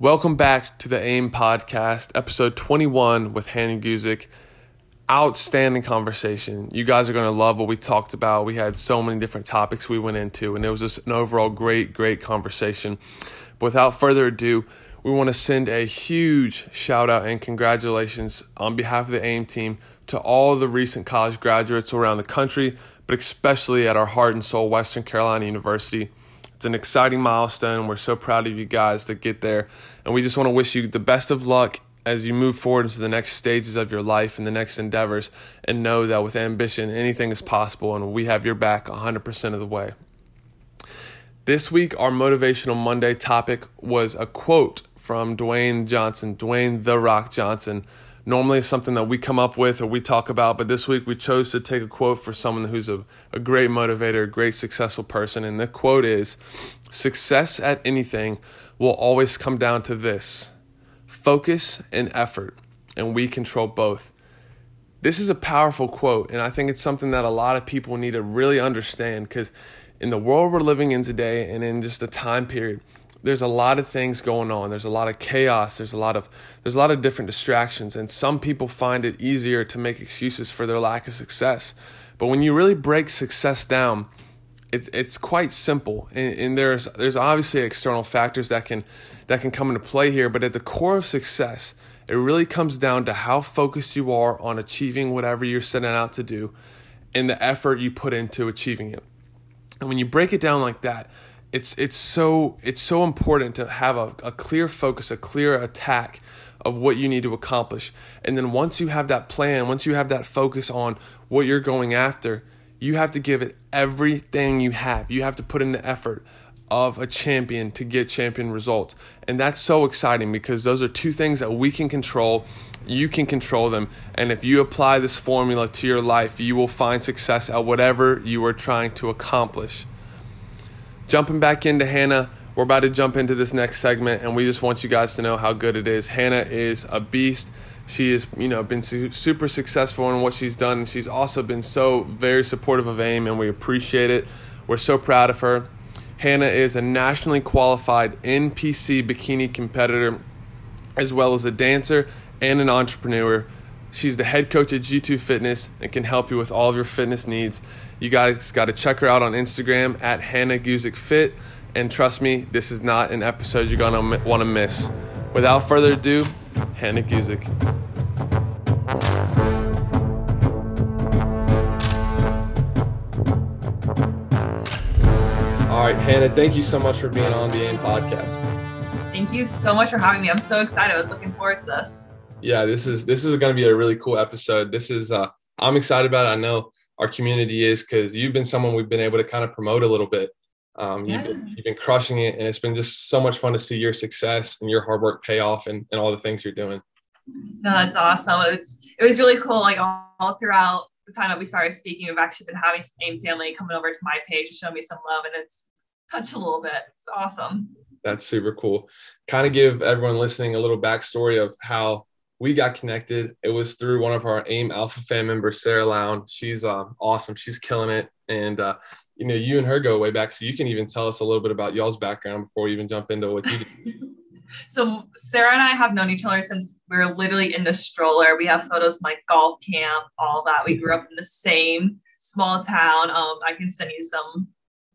Welcome back to the AIM podcast, episode 21 with Hannah Guzik. Outstanding conversation. You guys are going to love what we talked about. We had so many different topics we went into, and it was just an overall great, great conversation. But without further ado, we want to send a huge shout out and congratulations on behalf of the AIM team to all the recent college graduates around the country, but especially at our heart and soul, Western Carolina University. It's an exciting milestone. We're so proud of you guys to get there. And we just want to wish you the best of luck as you move forward into the next stages of your life and the next endeavors. And know that with ambition, anything is possible. And we have your back 100% of the way. This week, our Motivational Monday topic was a quote from Dwayne Johnson, Dwayne The Rock Johnson normally it's something that we come up with or we talk about, but this week we chose to take a quote for someone who's a, a great motivator, a great successful person. And the quote is Success at anything will always come down to this focus and effort, and we control both. This is a powerful quote, and I think it's something that a lot of people need to really understand because in the world we're living in today and in just the time period, there's a lot of things going on. There's a lot of chaos. There's a lot of there's a lot of different distractions and some people find it easier to make excuses for their lack of success. But when you really break success down it, it's quite simple and, and there's there's obviously external factors that can that can come into play here but at the core of success it really comes down to how focused you are on achieving whatever you're setting out to do and the effort you put into achieving it. And when you break it down like that it's it's so it's so important to have a, a clear focus, a clear attack of what you need to accomplish. And then once you have that plan, once you have that focus on what you're going after, you have to give it everything you have. You have to put in the effort of a champion to get champion results. And that's so exciting because those are two things that we can control. You can control them. And if you apply this formula to your life, you will find success at whatever you are trying to accomplish jumping back into Hannah, we're about to jump into this next segment, and we just want you guys to know how good it is. Hannah is a beast. She has, you know, been su- super successful in what she's done. And she's also been so very supportive of AIM, and we appreciate it. We're so proud of her. Hannah is a nationally qualified NPC bikini competitor, as well as a dancer and an entrepreneur. She's the head coach at G2 Fitness and can help you with all of your fitness needs. You guys got to check her out on Instagram at Hannah Guzik Fit. And trust me, this is not an episode you're going to want to miss. Without further ado, Hannah Guzik. All right, Hannah, thank you so much for being on the AIM podcast. Thank you so much for having me. I'm so excited. I was looking forward to this. Yeah, this is this is going to be a really cool episode. This is uh I'm excited about it. I know our community is because you've been someone we've been able to kind of promote a little bit. Um, you've, been, you've been crushing it, and it's been just so much fun to see your success and your hard work pay off and, and all the things you're doing. No, that's awesome. It's it was really cool. Like all, all throughout the time that we started speaking, we've actually been having same family coming over to my page to show me some love, and it's touched a little bit. It's awesome. That's super cool. Kind of give everyone listening a little backstory of how we got connected. It was through one of our AIM Alpha fan members, Sarah Lown. She's uh, awesome. She's killing it. And, uh, you know, you and her go way back. So you can even tell us a little bit about y'all's background before we even jump into what you do. so Sarah and I have known each other since we were literally in the stroller. We have photos like golf camp, all that. We grew up in the same small town. Um, I can send you some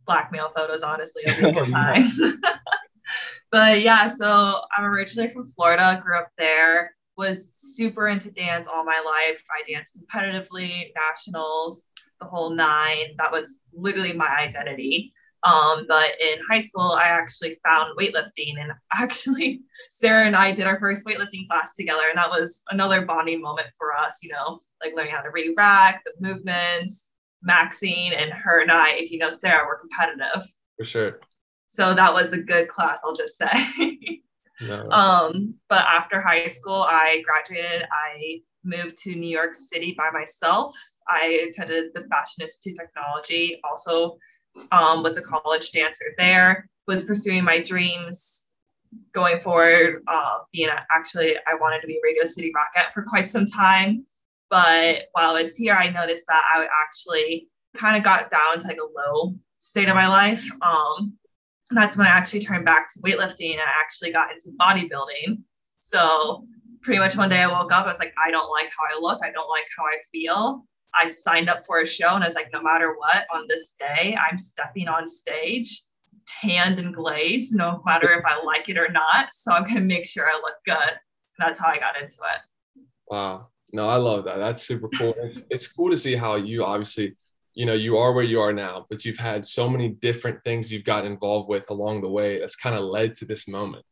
blackmail photos, honestly, of the time. but yeah, so I'm originally from Florida, grew up there was super into dance all my life. I danced competitively, nationals, the whole nine. That was literally my identity. Um, but in high school, I actually found weightlifting, and actually, Sarah and I did our first weightlifting class together, and that was another bonding moment for us. You know, like learning how to re-rack, the movements, maxing, and her and I, if you know Sarah, were competitive. For sure. So that was a good class, I'll just say. No. Um, but after high school, I graduated. I moved to New York City by myself. I attended the Fashion Institute of Technology, also um, was a college dancer there, was pursuing my dreams going forward. Uh, being a, actually, I wanted to be a Radio City Rocket for quite some time. But while I was here, I noticed that I actually kind of got down to like a low state of my life. Um, And that's when I actually turned back to weightlifting I actually got into bodybuilding. So pretty much one day I woke up, I was like, I don't like how I look. I don't like how I feel. I signed up for a show and I was like, no matter what, on this day, I'm stepping on stage, tanned and glazed, no matter if I like it or not. So I'm going to make sure I look good. And that's how I got into it. Wow. No, I love that. That's super cool. it's, it's cool to see how you obviously, you know, you are where you are now, but you've had so many different things you've gotten involved with along the way that's kind of led to this moment.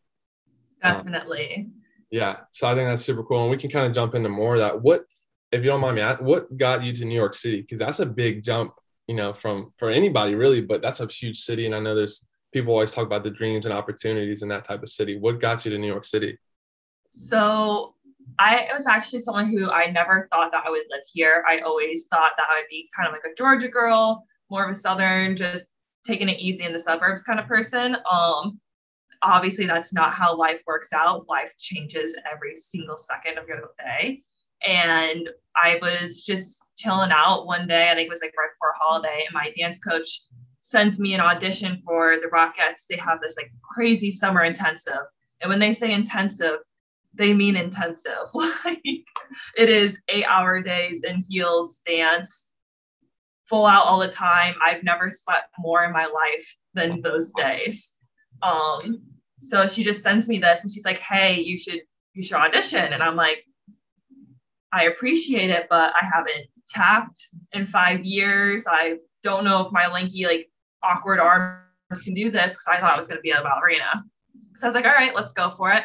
Definitely. Um, yeah. So I think that's super cool. And we can kind of jump into more of that. What, if you don't mind me, what got you to New York City? Because that's a big jump, you know, from for anybody really, but that's a huge city. And I know there's people always talk about the dreams and opportunities in that type of city. What got you to New York City? So I was actually someone who I never thought that I would live here. I always thought that I would be kind of like a Georgia girl, more of a Southern, just taking it easy in the suburbs kind of person. Um, obviously, that's not how life works out. Life changes every single second of your day. And I was just chilling out one day. I think it was like right before holiday, and my dance coach sends me an audition for the Rockettes. They have this like crazy summer intensive. And when they say intensive, they mean intensive. like it is eight hour days in heels, dance, full out all the time. I've never sweat more in my life than those days. Um, so she just sends me this and she's like, hey, you should you should audition. And I'm like, I appreciate it, but I haven't tapped in five years. I don't know if my lanky, like awkward arms can do this because I thought I was going to be a ballerina. So I was like, all right, let's go for it.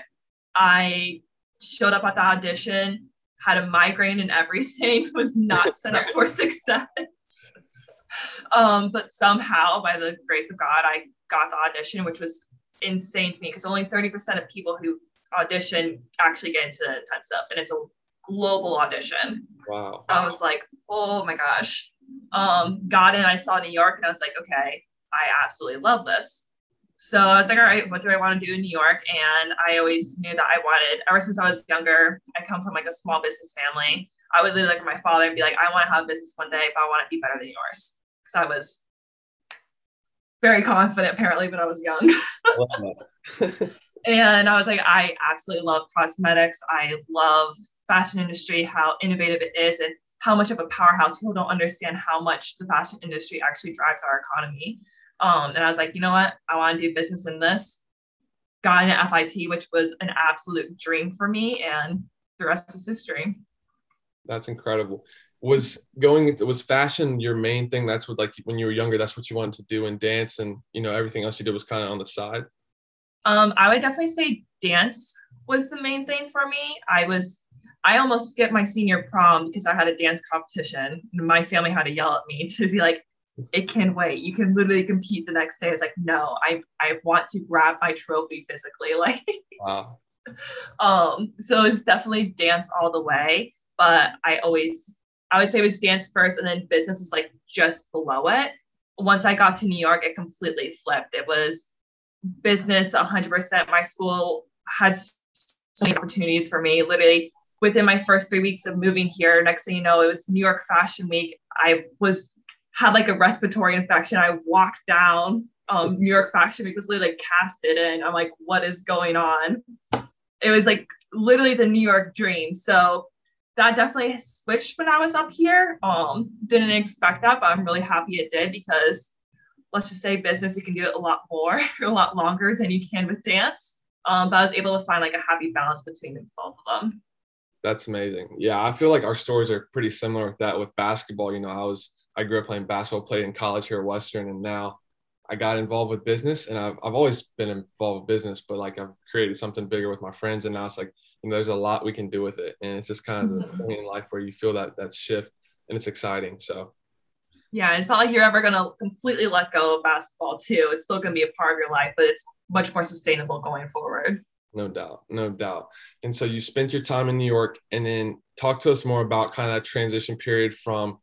I showed up at the audition, had a migraine and everything, was not set up for success. um, but somehow, by the grace of God, I got the audition, which was insane to me because only 30% of people who audition actually get into the stuff, and it's a global audition. Wow. I was like, oh my gosh. Um, got in, I saw New York, and I was like, okay, I absolutely love this. So I was like, all right, what do I want to do in New York? And I always knew that I wanted, ever since I was younger, I come from like a small business family. I would live like my father and be like, I want to have a business one day, but I want to be better than yours. Because I was very confident apparently when I was young. and I was like, I absolutely love cosmetics. I love fashion industry, how innovative it is, and how much of a powerhouse people don't understand how much the fashion industry actually drives our economy. Um, and I was like, you know what? I want to do business in this. Got into FIT, which was an absolute dream for me, and the rest is history. That's incredible. Was going into was fashion your main thing? That's what like when you were younger, that's what you wanted to do and dance and you know everything else you did was kind of on the side. Um, I would definitely say dance was the main thing for me. I was I almost skipped my senior prom because I had a dance competition. My family had to yell at me to be like, it can wait. You can literally compete the next day. It's like, no, I I want to grab my trophy physically. Like wow. um, so it's definitely dance all the way. But I always I would say it was dance first and then business was like just below it. Once I got to New York, it completely flipped. It was business 100%. My school had so many opportunities for me. Literally within my first three weeks of moving here, next thing you know, it was New York Fashion Week. I was had like a respiratory infection. I walked down um, New York Fashion Week was literally like casted and I'm like, what is going on? It was like literally the New York dream. So that definitely switched when I was up here. Um, didn't expect that, but I'm really happy it did because let's just say business, you can do it a lot more, a lot longer than you can with dance. Um, but I was able to find like a happy balance between both of them. That's amazing. Yeah, I feel like our stories are pretty similar with that with basketball. You know, I was I grew up playing basketball, played in college here at Western, and now I got involved with business. And I've, I've always been involved with business, but like I've created something bigger with my friends. And now it's like, you know, there's a lot we can do with it. And it's just kind of mm-hmm. the point in life where you feel that that shift and it's exciting. So yeah, it's not like you're ever gonna completely let go of basketball too. It's still gonna be a part of your life, but it's much more sustainable going forward. No doubt, no doubt. And so you spent your time in New York, and then talk to us more about kind of that transition period from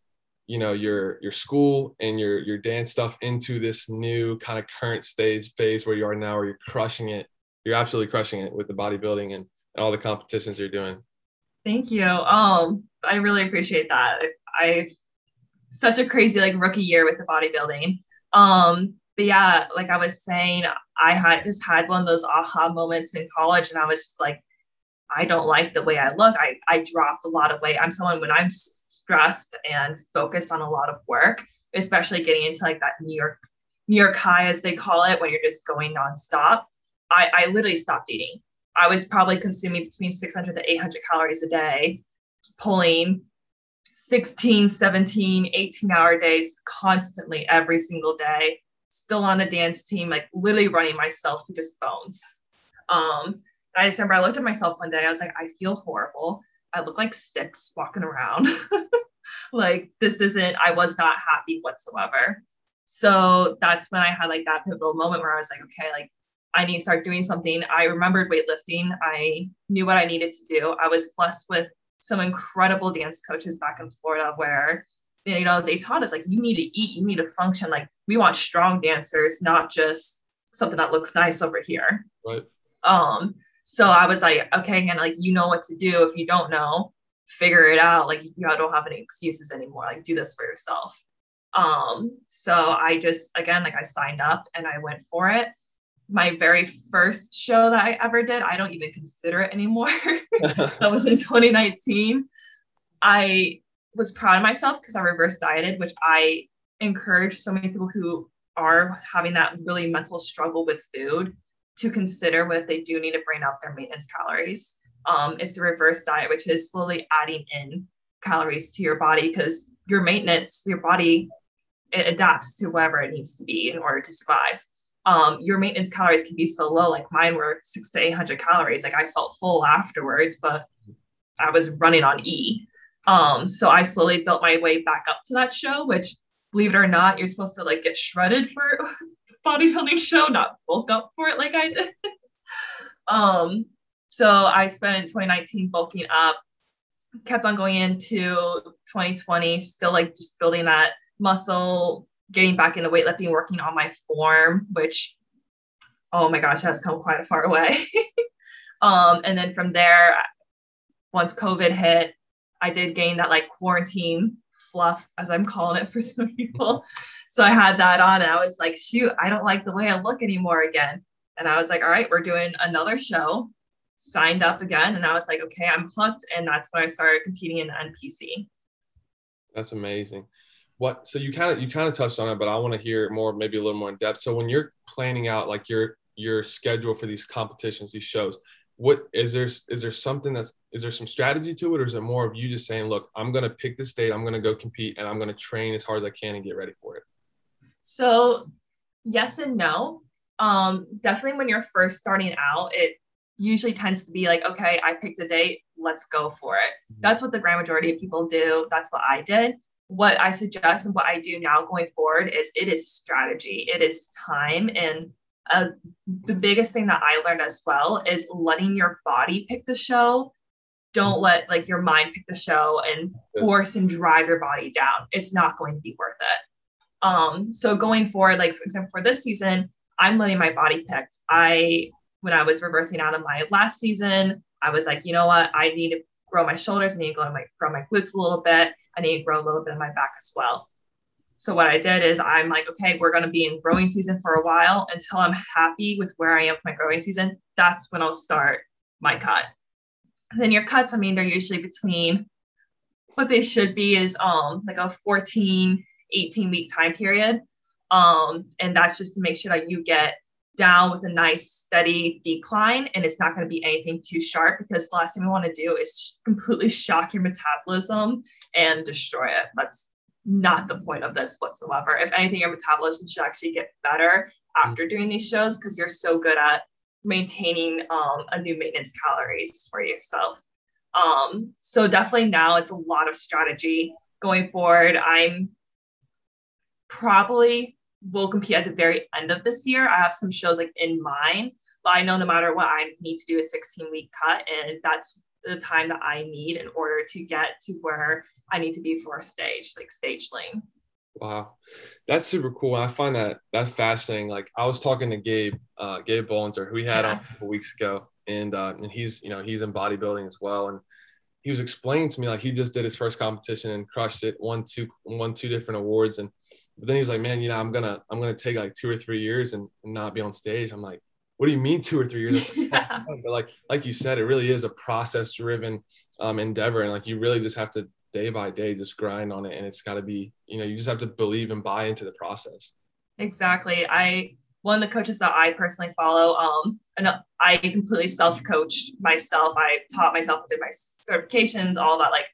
you know your your school and your your dance stuff into this new kind of current stage phase where you are now where you're crushing it. You're absolutely crushing it with the bodybuilding and, and all the competitions you're doing. Thank you. Um i really appreciate that. I've such a crazy like rookie year with the bodybuilding. Um but yeah, like I was saying, I had just had one of those aha moments in college, and I was just like, I don't like the way I look. I I dropped a lot of weight. I'm someone when I'm stressed and focused on a lot of work, especially getting into like that New York New York high as they call it, when you're just going nonstop. I I literally stopped eating. I was probably consuming between 600 to 800 calories a day, pulling 16, 17, 18 hour days constantly every single day still on the dance team, like literally running myself to just bones. Um, I just remember I looked at myself one day, I was like, I feel horrible. I look like sticks walking around. like this isn't, I was not happy whatsoever. So that's when I had like that pivotal moment where I was like, okay, like I need to start doing something. I remembered weightlifting. I knew what I needed to do. I was blessed with some incredible dance coaches back in Florida where you know they taught us like you need to eat, you need to function. Like we want strong dancers, not just something that looks nice over here. Right. Um, so I was like, okay, and like you know what to do. If you don't know, figure it out. Like you don't have any excuses anymore. Like do this for yourself. Um, so I just again like I signed up and I went for it. My very first show that I ever did, I don't even consider it anymore. that was in 2019. I was proud of myself because I reverse dieted, which I encourage so many people who are having that really mental struggle with food to consider what they do need to bring up their maintenance calories. Um, it's the reverse diet, which is slowly adding in calories to your body because your maintenance, your body, it adapts to whatever it needs to be in order to survive. Um, your maintenance calories can be so low, like mine were six to 800 calories. Like I felt full afterwards, but I was running on E. Um, so I slowly built my way back up to that show, which believe it or not, you're supposed to like get shredded for bodybuilding show, not bulk up for it like I did. um, so I spent 2019 bulking up, kept on going into 2020, still like just building that muscle, getting back into weightlifting, working on my form, which oh my gosh, has come quite a far away. um, and then from there, once COVID hit, I did gain that like quarantine fluff, as I'm calling it for some people. So I had that on and I was like, shoot, I don't like the way I look anymore again. And I was like, all right, we're doing another show. Signed up again. And I was like, okay, I'm hooked. And that's when I started competing in NPC. That's amazing. What so you kind of you kind of touched on it, but I want to hear more, maybe a little more in depth. So when you're planning out like your your schedule for these competitions, these shows, what is there is there something that's is there some strategy to it or is it more of you just saying look i'm going to pick this date i'm going to go compete and i'm going to train as hard as i can and get ready for it so yes and no um definitely when you're first starting out it usually tends to be like okay i picked a date let's go for it mm-hmm. that's what the grand majority of people do that's what i did what i suggest and what i do now going forward is it is strategy it is time and uh, the biggest thing that I learned as well is letting your body pick the show. Don't let like your mind pick the show and force and drive your body down. It's not going to be worth it. Um, so going forward, like for example, for this season, I'm letting my body pick. I when I was reversing out of my last season, I was like, you know what, I need to grow my shoulders, I need to grow my grow my glutes a little bit, I need to grow a little bit of my back as well. So what I did is I'm like, okay, we're going to be in growing season for a while until I'm happy with where I am with my growing season. That's when I'll start my cut. And then your cuts, I mean, they're usually between what they should be is um like a 14, 18 week time period. Um, and that's just to make sure that you get down with a nice steady decline and it's not going to be anything too sharp because the last thing we want to do is completely shock your metabolism and destroy it. That's not the point of this whatsoever. If anything, your metabolism should actually get better after doing these shows because you're so good at maintaining um, a new maintenance calories for yourself. Um, so definitely now it's a lot of strategy going forward. I'm probably will compete at the very end of this year. I have some shows like in mind, but I know no matter what, I need to do a 16 week cut, and that's the time that I need in order to get to where I need to be for a stage, like stage lean. Wow, that's super cool. I find that that's fascinating. Like I was talking to Gabe, uh, Gabe Bollinger, who we had yeah. on a couple weeks ago, and uh, and he's you know he's in bodybuilding as well, and he was explaining to me like he just did his first competition and crushed it, won two won two different awards, and But then he was like, man, you know, I'm gonna I'm gonna take like two or three years and, and not be on stage. I'm like, what do you mean two or three years? Yeah. But like like you said, it really is a process driven um, endeavor, and like you really just have to day by day just grind on it, and it's got to be you know you just have to believe and buy into the process. Exactly. I one of the coaches that I personally follow, um, and I completely self coached myself. I taught myself, did my certifications, all that like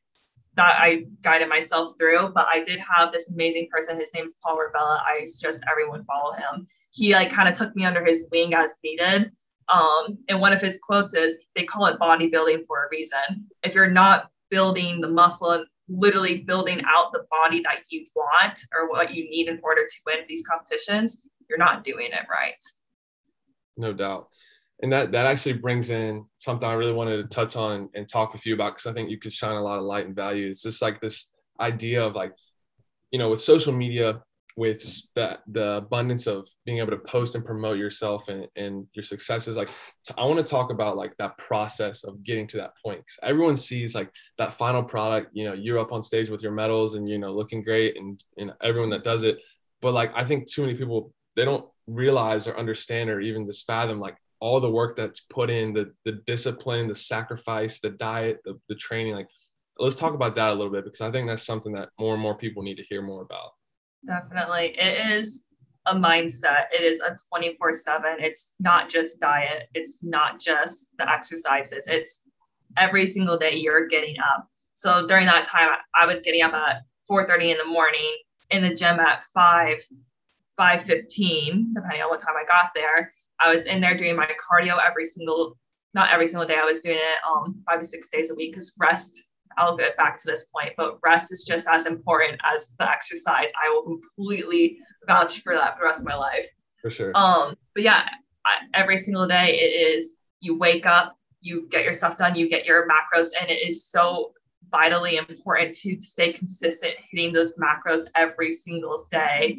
that I guided myself through. But I did have this amazing person. His name is Paul Revelia. I suggest everyone follow him. He like kind of took me under his wing as needed. Um, and one of his quotes is, "They call it bodybuilding for a reason. If you're not building the muscle and literally building out the body that you want or what you need in order to win these competitions, you're not doing it right." No doubt and that that actually brings in something I really wanted to touch on and, talk with you about because I think you could shine a lot of light and value. It's just like this idea of like, you know, with social media, with the the abundance of being able to post and promote yourself and, and your successes. Like, I want to talk about like that process of getting to that point because everyone sees like that final product. You know, you're up on stage with your medals and you know looking great, and and everyone that does it. But like, I think too many people they don't realize or understand or even just fathom like all the work that's put in, the the discipline, the sacrifice, the diet, the, the training. Like, let's talk about that a little bit because I think that's something that more and more people need to hear more about. Definitely. It is a mindset. It is a 24 7. It's not just diet, it's not just the exercises. It's every single day you're getting up. So during that time, I was getting up at 4:30 in the morning in the gym at 5 5:15, depending on what time I got there. I was in there doing my cardio every single, not every single day. I was doing it um, five to six days a week because rest. I'll get back to this point, but rest is just as important as the exercise. I will completely vouch for that for the rest of my life. For sure. Um, but yeah, I, every single day it is you wake up, you get your stuff done, you get your macros, and it is so vitally important to stay consistent hitting those macros every single day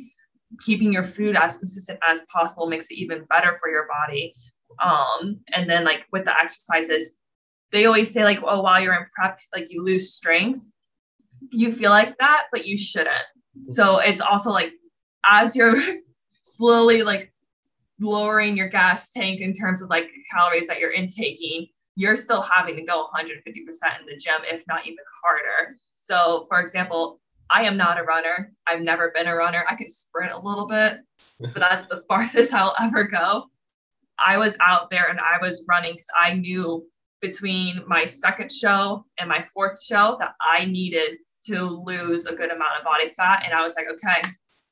keeping your food as consistent as possible makes it even better for your body. Um, and then like with the exercises, they always say like, oh, while you're in prep, like you lose strength. You feel like that, but you shouldn't. So it's also like as you're slowly like lowering your gas tank in terms of like calories that you're intaking, you're still having to go 150% in the gym, if not even harder. So, for example, I am not a runner. I've never been a runner. I can sprint a little bit, but that's the farthest I'll ever go. I was out there and I was running because I knew between my second show and my fourth show that I needed to lose a good amount of body fat. And I was like, okay,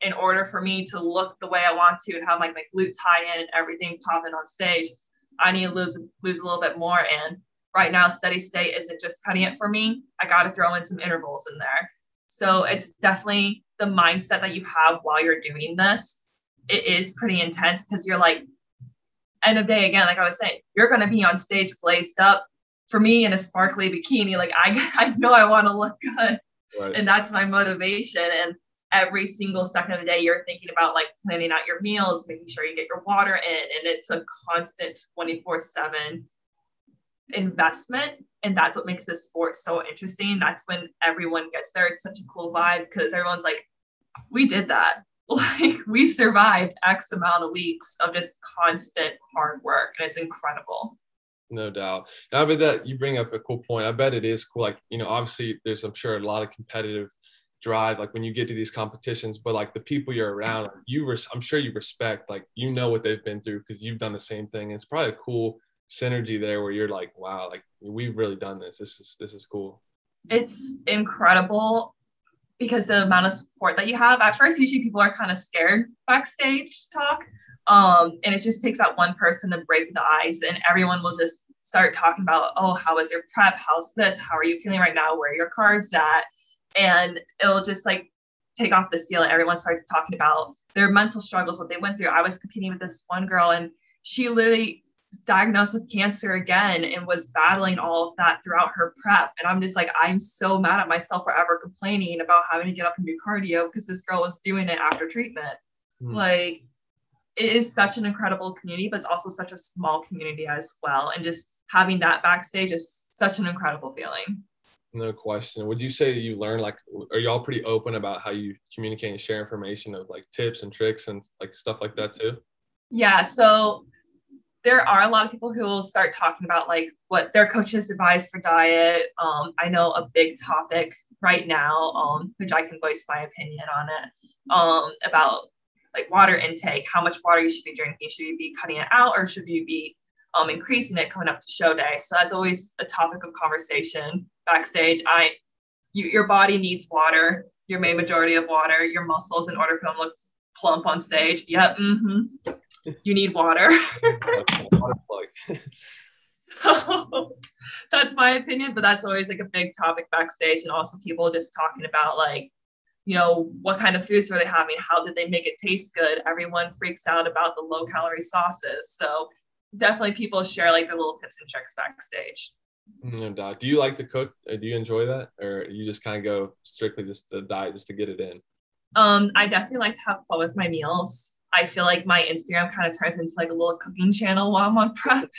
in order for me to look the way I want to and have like my glute tie in and everything popping on stage, I need to lose lose a little bit more. And right now, steady state isn't just cutting it for me. I got to throw in some intervals in there. So it's definitely the mindset that you have while you're doing this. It is pretty intense because you're like, end of day again, like I was saying, you're going to be on stage glazed up. For me in a sparkly bikini, like I, I know I want to look good. Right. And that's my motivation. And every single second of the day, you're thinking about like planning out your meals, making sure you get your water in. And it's a constant 24 7 investment and that's what makes this sport so interesting. That's when everyone gets there. It's such a cool vibe because everyone's like we did that. Like we survived x amount of weeks of just constant hard work and it's incredible. No doubt. I bet that you bring up a cool point. I bet it is cool. Like you know obviously there's i'm sure a lot of competitive drive like when you get to these competitions but like the people you're around you res- i'm sure you respect like you know what they've been through because you've done the same thing it's probably a cool synergy there where you're like, wow, like we've really done this. This is this is cool. It's incredible because the amount of support that you have. At first, usually people are kind of scared backstage talk. Um, and it just takes that one person to break the ice, and everyone will just start talking about, oh, how was your prep? How's this? How are you feeling right now? Where are your carbs at? And it'll just like take off the seal, and everyone starts talking about their mental struggles, what they went through. I was competing with this one girl, and she literally diagnosed with cancer again and was battling all of that throughout her prep. And I'm just like, I'm so mad at myself for ever complaining about having to get up and do cardio because this girl was doing it after treatment. Mm. Like, it is such an incredible community, but it's also such a small community as well. And just having that backstage is such an incredible feeling. No question. Would you say you learn like are y'all pretty open about how you communicate and share information of like tips and tricks and like stuff like that too? Yeah. So there are a lot of people who will start talking about like what their coaches advise for diet. Um, I know a big topic right now, um, which I can voice my opinion on it, um, about like water intake, how much water you should be drinking. Should you be cutting it out or should you be um, increasing it coming up to show day? So that's always a topic of conversation backstage. I, you, your body needs water. Your main majority of water. Your muscles in order for them to look plump on stage. Yep. Mm-hmm. You need water. so that's my opinion, but that's always like a big topic backstage, and also people just talking about like you know, what kind of foods are they having? How did they make it taste good? Everyone freaks out about the low calorie sauces. So definitely people share like their little tips and tricks backstage. No doubt. Do you like to cook? Uh, do you enjoy that? Or you just kind of go strictly just the diet just to get it in? Um, I definitely like to have fun with my meals. I feel like my Instagram kind of turns into like a little cooking channel while I'm on prep.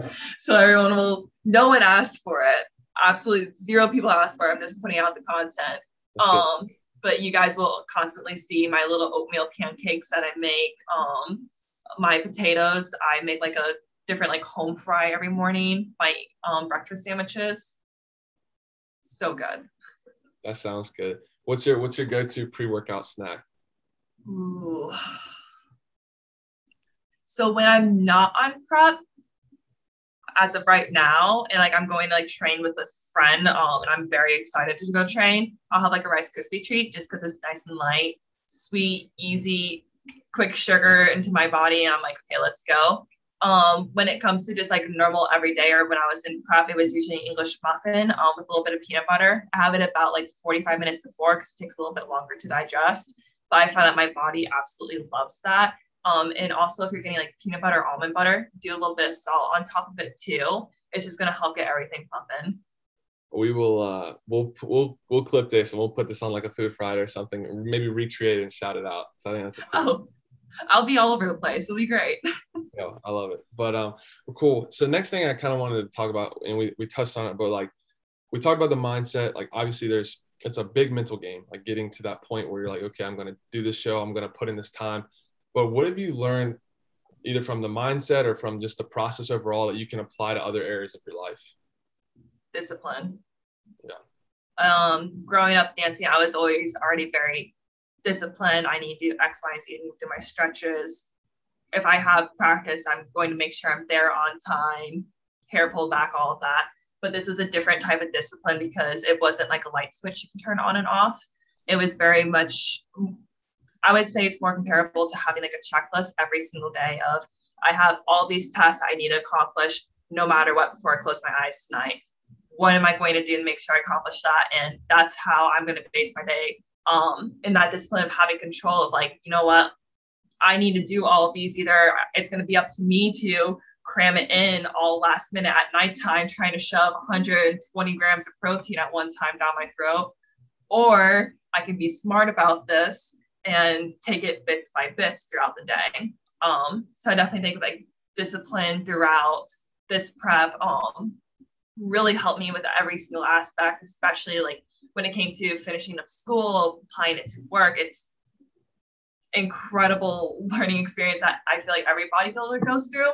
so everyone will, no one asked for it. Absolutely zero people asked for it. I'm just putting out the content. um, but you guys will constantly see my little oatmeal pancakes that I make. Um, my potatoes, I make like a different like home fry every morning. My um, breakfast sandwiches, so good. That sounds good. What's your what's your go to pre workout snack? Ooh. So when I'm not on prep, as of right now, and like I'm going to like train with a friend, um, and I'm very excited to go train. I'll have like a Rice Krispie treat just because it's nice and light, sweet, easy, quick sugar into my body, and I'm like, okay, let's go. Um, when it comes to just like normal everyday, or when I was in prep, it was usually English muffin um, with a little bit of peanut butter. I have it about like 45 minutes before because it takes a little bit longer to digest. But I find that my body absolutely loves that. Um, and also, if you're getting like peanut butter, almond butter, do a little bit of salt on top of it too. It's just gonna help get everything pumping. We will uh we'll we'll we'll clip this and we'll put this on like a food Friday or something, or maybe recreate it and shout it out. So I think that's cool. oh, I'll be all over the place. It'll be great. yeah, I love it. But um, cool. So next thing I kind of wanted to talk about, and we we touched on it, but like we talked about the mindset. Like obviously, there's it's a big mental game. Like getting to that point where you're like, okay, I'm gonna do this show. I'm gonna put in this time but what have you learned either from the mindset or from just the process overall that you can apply to other areas of your life? Discipline. Yeah. Um, growing up dancing, I was always already very disciplined. I need to do X, Y, and Z, I need to do my stretches. If I have practice, I'm going to make sure I'm there on time, hair pulled back, all of that. But this was a different type of discipline because it wasn't like a light switch you can turn on and off. It was very much I would say it's more comparable to having like a checklist every single day of I have all these tasks I need to accomplish no matter what before I close my eyes tonight. What am I going to do to make sure I accomplish that? And that's how I'm going to base my day um, in that discipline of having control of like, you know what, I need to do all of these. Either it's going to be up to me to cram it in all last minute at nighttime, trying to shove 120 grams of protein at one time down my throat, or I can be smart about this and take it bits by bits throughout the day. Um, so I definitely think like discipline throughout this prep um, really helped me with every single aspect, especially like when it came to finishing up school, applying it to work. It's incredible learning experience that I feel like every bodybuilder goes through.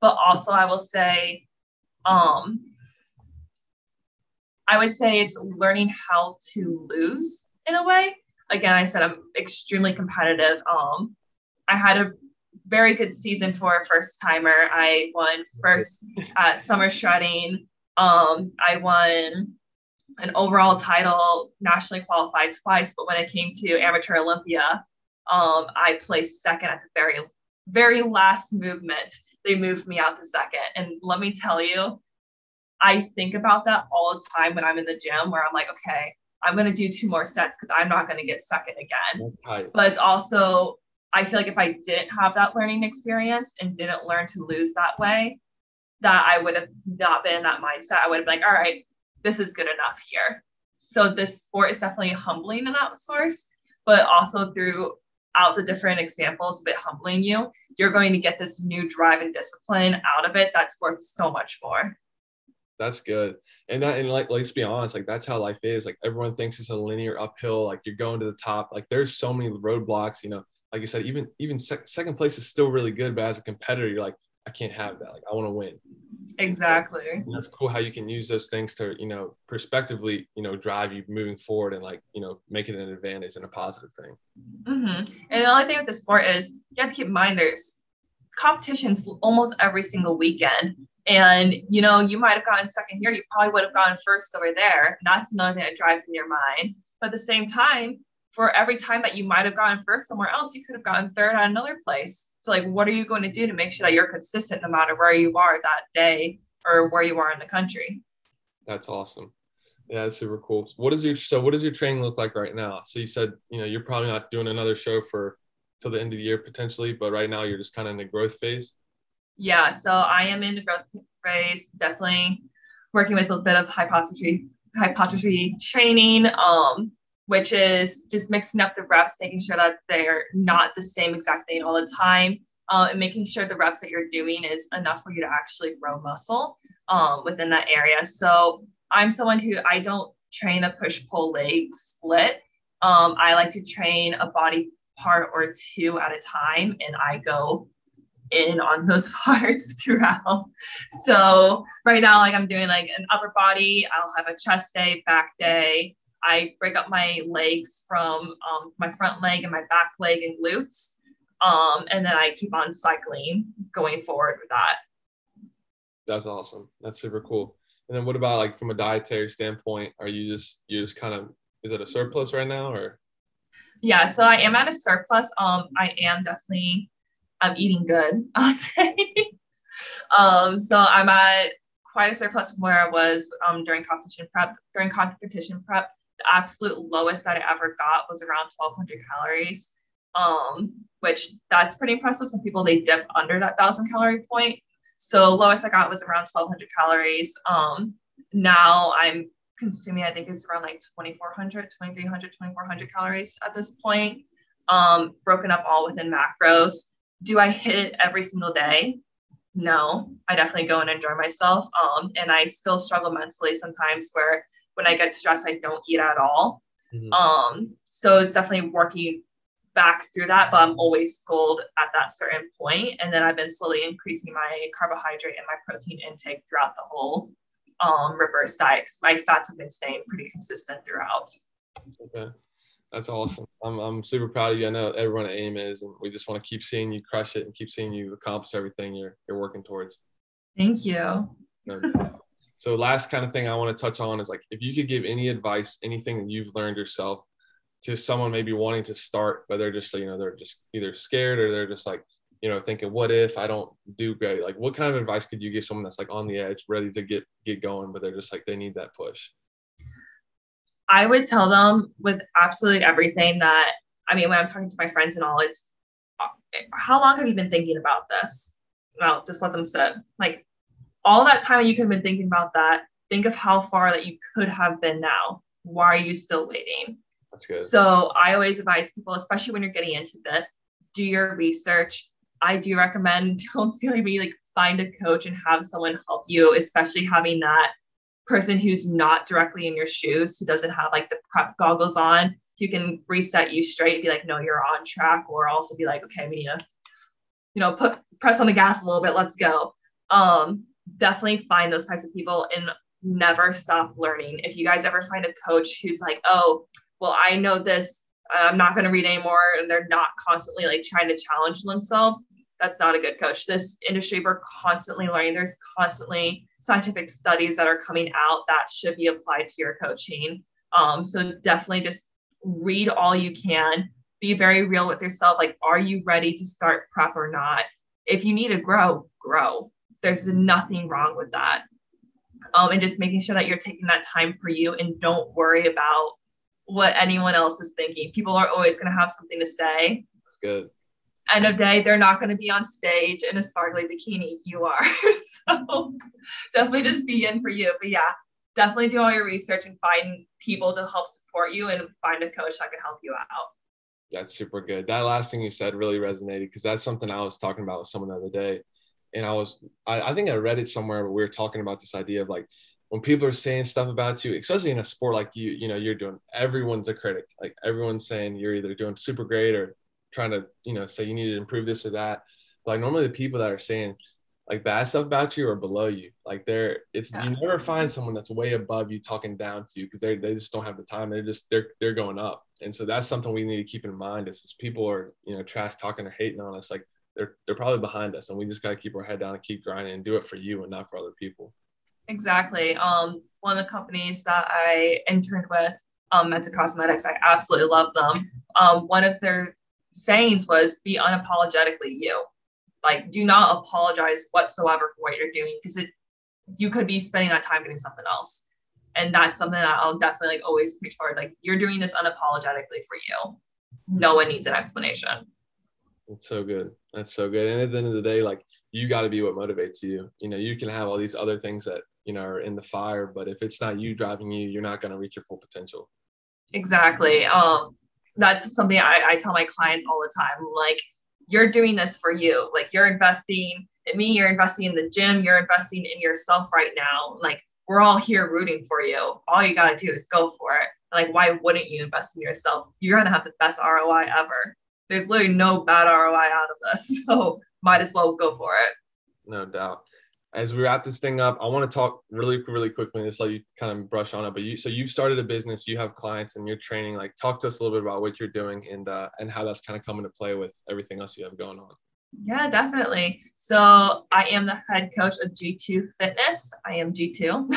But also, I will say, um, I would say it's learning how to lose in a way again, I said I'm extremely competitive. Um, I had a very good season for a first timer. I won first at summer shredding. Um, I won an overall title, nationally qualified twice, but when it came to amateur Olympia, um, I placed second at the very, very last movement. They moved me out to second. And let me tell you, I think about that all the time when I'm in the gym where I'm like, okay, I'm going to do two more sets because I'm not going to get second again. But it's also, I feel like if I didn't have that learning experience and didn't learn to lose that way, that I would have not been in that mindset. I would have been like, all right, this is good enough here. So this sport is definitely humbling in that source, but also throughout the different examples of it humbling you, you're going to get this new drive and discipline out of it that's worth so much more. That's good. And that and like let's be honest, like that's how life is. Like everyone thinks it's a linear uphill, like you're going to the top. Like there's so many roadblocks, you know. Like you said, even even sec- second place is still really good, but as a competitor, you're like, I can't have that. Like I want to win. Exactly. That's cool how you can use those things to, you know, prospectively, you know, drive you moving forward and like, you know, make it an advantage and a positive thing. Mm-hmm. And the only thing with the sport is you have to keep in mind there's competitions almost every single weekend. And you know, you might have gotten second here, you probably would have gone first over there. That's another thing that drives in your mind. But at the same time, for every time that you might have gotten first somewhere else, you could have gotten third at another place. So, like, what are you going to do to make sure that you're consistent no matter where you are that day or where you are in the country? That's awesome. Yeah, that's super cool. What is your so? What does your training look like right now? So you said you know you're probably not doing another show for till the end of the year potentially, but right now you're just kind of in the growth phase. Yeah, so I am in the growth phase. Definitely working with a bit of hypertrophy hypertrophy training. Um, which is just mixing up the reps, making sure that they're not the same exact thing all the time, uh, and making sure the reps that you're doing is enough for you to actually grow muscle um, within that area. So I'm someone who I don't train a push pull leg split. Um, I like to train a body part or two at a time, and I go in on those parts throughout. So right now, like I'm doing like an upper body, I'll have a chest day, back day, I break up my legs from um, my front leg and my back leg and glutes. Um, and then I keep on cycling going forward with that. That's awesome. That's super cool. And then what about like from a dietary standpoint? Are you just you just kind of is it a surplus right now or? Yeah, so I am at a surplus. Um, I am definitely I'm eating good. I'll say. um, so I'm at quite a surplus from where I was um during competition prep. During competition prep, the absolute lowest that I ever got was around 1200 calories, um, which that's pretty impressive. Some people they dip under that thousand calorie point. So lowest I got was around 1200 calories. Um, now I'm consuming, I think it's around like 2400, 2300, 2400 calories at this point, um, broken up all within macros. Do I hit it every single day? No, I definitely go and enjoy myself. Um, and I still struggle mentally sometimes where when I get stressed, I don't eat at all. Mm-hmm. Um, so it's definitely working back through that, but I'm always gold at that certain point. And then I've been slowly increasing my carbohydrate and my protein intake throughout the whole um, reverse diet because my fats have been staying pretty consistent throughout. Okay. That's awesome. I'm, I'm super proud of you. I know everyone at AIM is, and we just want to keep seeing you crush it and keep seeing you accomplish everything you're, you're working towards. Thank you. So last kind of thing I want to touch on is like if you could give any advice, anything that you've learned yourself to someone maybe wanting to start, but they're just you know they're just either scared or they're just like you know thinking what if I don't do great? Like what kind of advice could you give someone that's like on the edge, ready to get get going, but they're just like they need that push? I would tell them with absolutely everything that I mean when I'm talking to my friends and all, it's uh, how long have you been thinking about this? Well, just let them sit. Like all that time you could have been thinking about that, think of how far that you could have been now. Why are you still waiting? That's good. So I always advise people, especially when you're getting into this, do your research. I do recommend don't maybe like find a coach and have someone help you, especially having that person who's not directly in your shoes, who doesn't have like the prep goggles on, who can reset you straight, be like, no, you're on track, or also be like, okay, we need to, you know, put press on the gas a little bit, let's go. Um, definitely find those types of people and never stop learning. If you guys ever find a coach who's like, oh, well, I know this, I'm not going to read anymore, and they're not constantly like trying to challenge themselves, that's not a good coach. This industry, we're constantly learning. There's constantly scientific studies that are coming out that should be applied to your coaching. Um, so definitely just read all you can. Be very real with yourself. Like, are you ready to start prep or not? If you need to grow, grow there's nothing wrong with that. Um, and just making sure that you're taking that time for you and don't worry about what anyone else is thinking. People are always going to have something to say. That's good. End of day, they're not going to be on stage in a sparkly bikini. You are. so definitely just be in for you. But yeah, definitely do all your research and find people to help support you and find a coach that can help you out. That's super good. That last thing you said really resonated because that's something I was talking about with someone the other day and I was I, I think I read it somewhere where we were talking about this idea of like when people are saying stuff about you, especially in a sport like you, you know, you're doing, everyone's a critic. Like everyone's saying you're either doing super great or trying to, you know, say you need to improve this or that. But like normally the people that are saying like bad stuff about you are below you. Like they're, it's yeah. you never find someone that's way above you talking down to you because they they just don't have the time. They're just they're they're going up. And so that's something we need to keep in mind is, is people are you know trash talking or hating on us. Like they're they're probably behind us, and we just got to keep our head down and keep grinding and do it for you and not for other people. Exactly. Um, one of the companies that I interned with, um, Meta Cosmetics, I absolutely love them. Um, one of their sayings was be unapologetically you. Like, do not apologize whatsoever for what you're doing because it you could be spending that time doing something else. And that's something that I'll definitely like, always preach forward. Like, you're doing this unapologetically for you. No one needs an explanation. That's so good. That's so good. And at the end of the day, like you got to be what motivates you. You know, you can have all these other things that you know are in the fire but if it's not you driving you you're not going to reach your full potential. Exactly. Um that's something I, I tell my clients all the time like you're doing this for you. Like you're investing in me you're investing in the gym you're investing in yourself right now. Like we're all here rooting for you. All you got to do is go for it. Like why wouldn't you invest in yourself? You're going to have the best roi ever there's literally no bad roi out of this so might as well go for it no doubt as we wrap this thing up, I want to talk really, really quickly and just let you kind of brush on it. But you, so you've started a business, you have clients, and you're training. Like, talk to us a little bit about what you're doing and uh, and how that's kind of coming to play with everything else you have going on. Yeah, definitely. So I am the head coach of G2 Fitness. I am G2.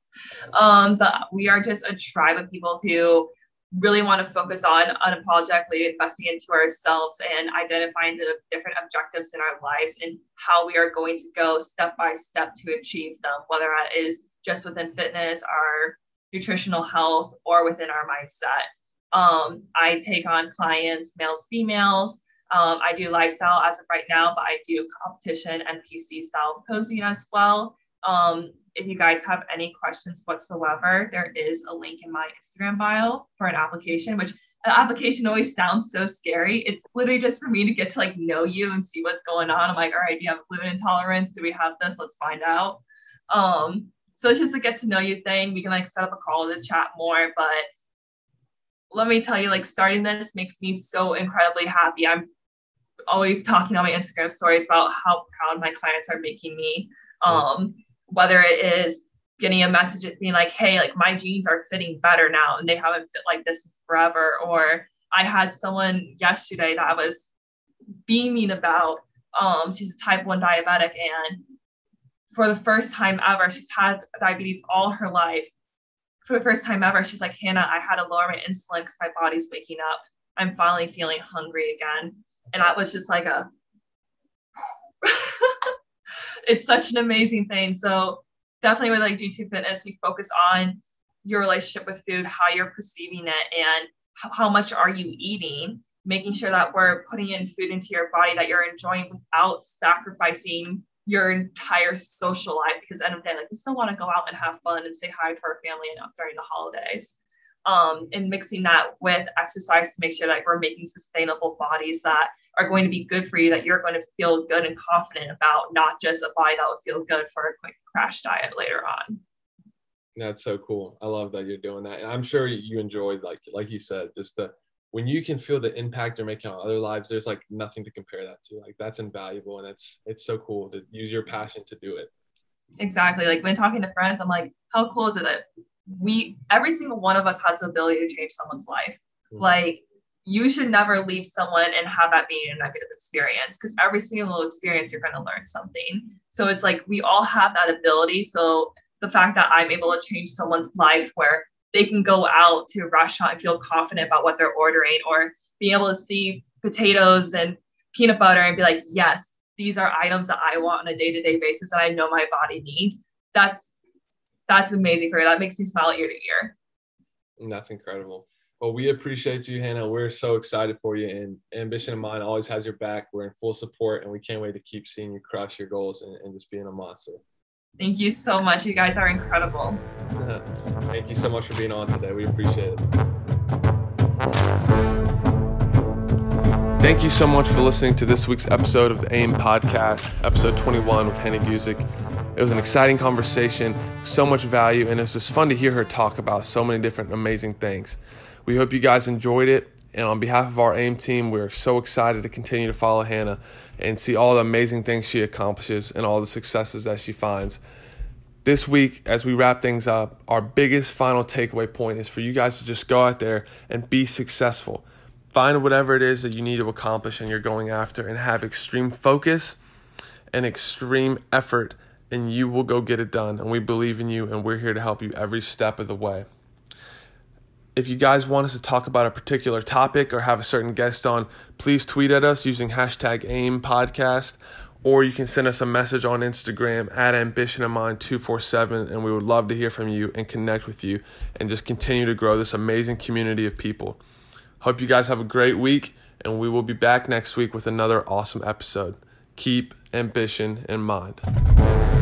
um, but we are just a tribe of people who really want to focus on unapologetically investing into ourselves and identifying the different objectives in our lives and how we are going to go step by step to achieve them, whether that is just within fitness, our nutritional health, or within our mindset. Um, I take on clients, males, females. Um, I do lifestyle as of right now, but I do competition and NPC style posing as well. Um, if you guys have any questions whatsoever, there is a link in my Instagram bio for an application, which an application always sounds so scary. It's literally just for me to get to like know you and see what's going on. I'm like, all right, do you have gluten intolerance? Do we have this? Let's find out. Um, so it's just a get to know you thing. We can like set up a call to chat more, but let me tell you, like starting this makes me so incredibly happy. I'm always talking on my Instagram stories about how proud my clients are making me. Um, whether it is getting a message being like, hey, like my jeans are fitting better now and they haven't fit like this forever. Or I had someone yesterday that I was beaming about. Um, she's a type 1 diabetic and for the first time ever, she's had diabetes all her life. For the first time ever, she's like, Hannah, I had to lower my insulin because my body's waking up. I'm finally feeling hungry again. And that was just like a it's such an amazing thing. So definitely with like G2 Fitness, we focus on your relationship with food, how you're perceiving it, and how much are you eating. Making sure that we're putting in food into your body that you're enjoying without sacrificing your entire social life. Because end of the day, like we still want to go out and have fun and say hi to our family and during the holidays. Um, and mixing that with exercise to make sure that we're making sustainable bodies that are going to be good for you that you're going to feel good and confident about, not just a body that will feel good for a quick crash diet later on. That's so cool. I love that you're doing that. And I'm sure you enjoyed, like, like you said, just the, when you can feel the impact you're making on other lives, there's like nothing to compare that to. Like that's invaluable. And it's, it's so cool to use your passion to do it. Exactly. Like when talking to friends, I'm like, how cool is it that we, every single one of us has the ability to change someone's life. Mm-hmm. Like you should never leave someone and have that being a negative experience because every single experience you're going to learn something. So it's like we all have that ability. So the fact that I'm able to change someone's life where they can go out to a restaurant and feel confident about what they're ordering or being able to see potatoes and peanut butter and be like, yes, these are items that I want on a day-to-day basis that I know my body needs. That's that's amazing for you. That makes me smile ear to ear. That's incredible. Well, we appreciate you, Hannah. We're so excited for you, and Ambition in Mind always has your back. We're in full support, and we can't wait to keep seeing you crush your goals and, and just being a monster. Thank you so much. You guys are incredible. Thank you so much for being on today. We appreciate it. Thank you so much for listening to this week's episode of the AIM podcast, episode 21 with Hannah Guzik. It was an exciting conversation, so much value, and it was just fun to hear her talk about so many different amazing things. We hope you guys enjoyed it. And on behalf of our AIM team, we're so excited to continue to follow Hannah and see all the amazing things she accomplishes and all the successes that she finds. This week, as we wrap things up, our biggest final takeaway point is for you guys to just go out there and be successful find whatever it is that you need to accomplish and you're going after and have extreme focus and extreme effort and you will go get it done and we believe in you and we're here to help you every step of the way if you guys want us to talk about a particular topic or have a certain guest on please tweet at us using hashtag aim podcast or you can send us a message on instagram at ambition in mind 247 and we would love to hear from you and connect with you and just continue to grow this amazing community of people Hope you guys have a great week, and we will be back next week with another awesome episode. Keep ambition in mind.